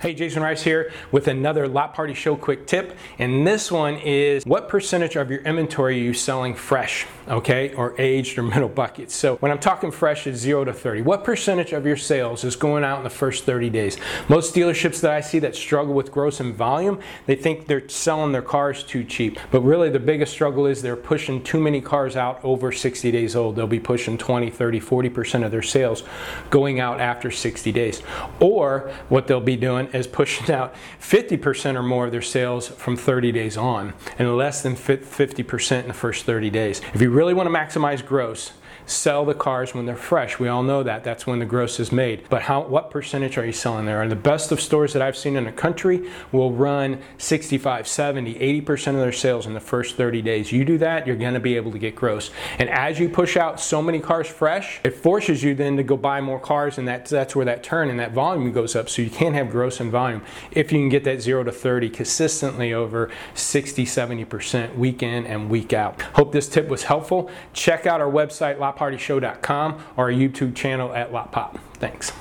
Hey, Jason Rice here with another Lot Party Show quick tip. And this one is what percentage of your inventory are you selling fresh, okay, or aged or middle buckets? So when I'm talking fresh, it's 0 to 30. What percentage of your sales is going out in the first 30 days? Most dealerships that I see that struggle with gross and volume, they think they're selling their cars too cheap. But really, the biggest struggle is they're pushing too many cars out over 60 days old. They'll be pushing 20, 30, 40% of their sales going out after 60 days. Or what they'll be doing is pushing out 50% or more of their sales from 30 days on and less than 50% in the first 30 days. If you really want to maximize gross, sell the cars when they're fresh. We all know that. That's when the gross is made. But how what percentage are you selling there? And the best of stores that I've seen in the country will run 65, 70, 80% of their sales in the first 30 days. You do that, you're going to be able to get gross. And as you push out so many cars fresh, it forces you then to go buy more cars and that's that's where that turn and that volume goes up. So you can't have gross and volume if you can get that 0 to 30 consistently over 60, 70% week in and week out. Hope this tip was helpful. Check out our website lotpartyshow.com or our YouTube channel at Lot Pop. Thanks.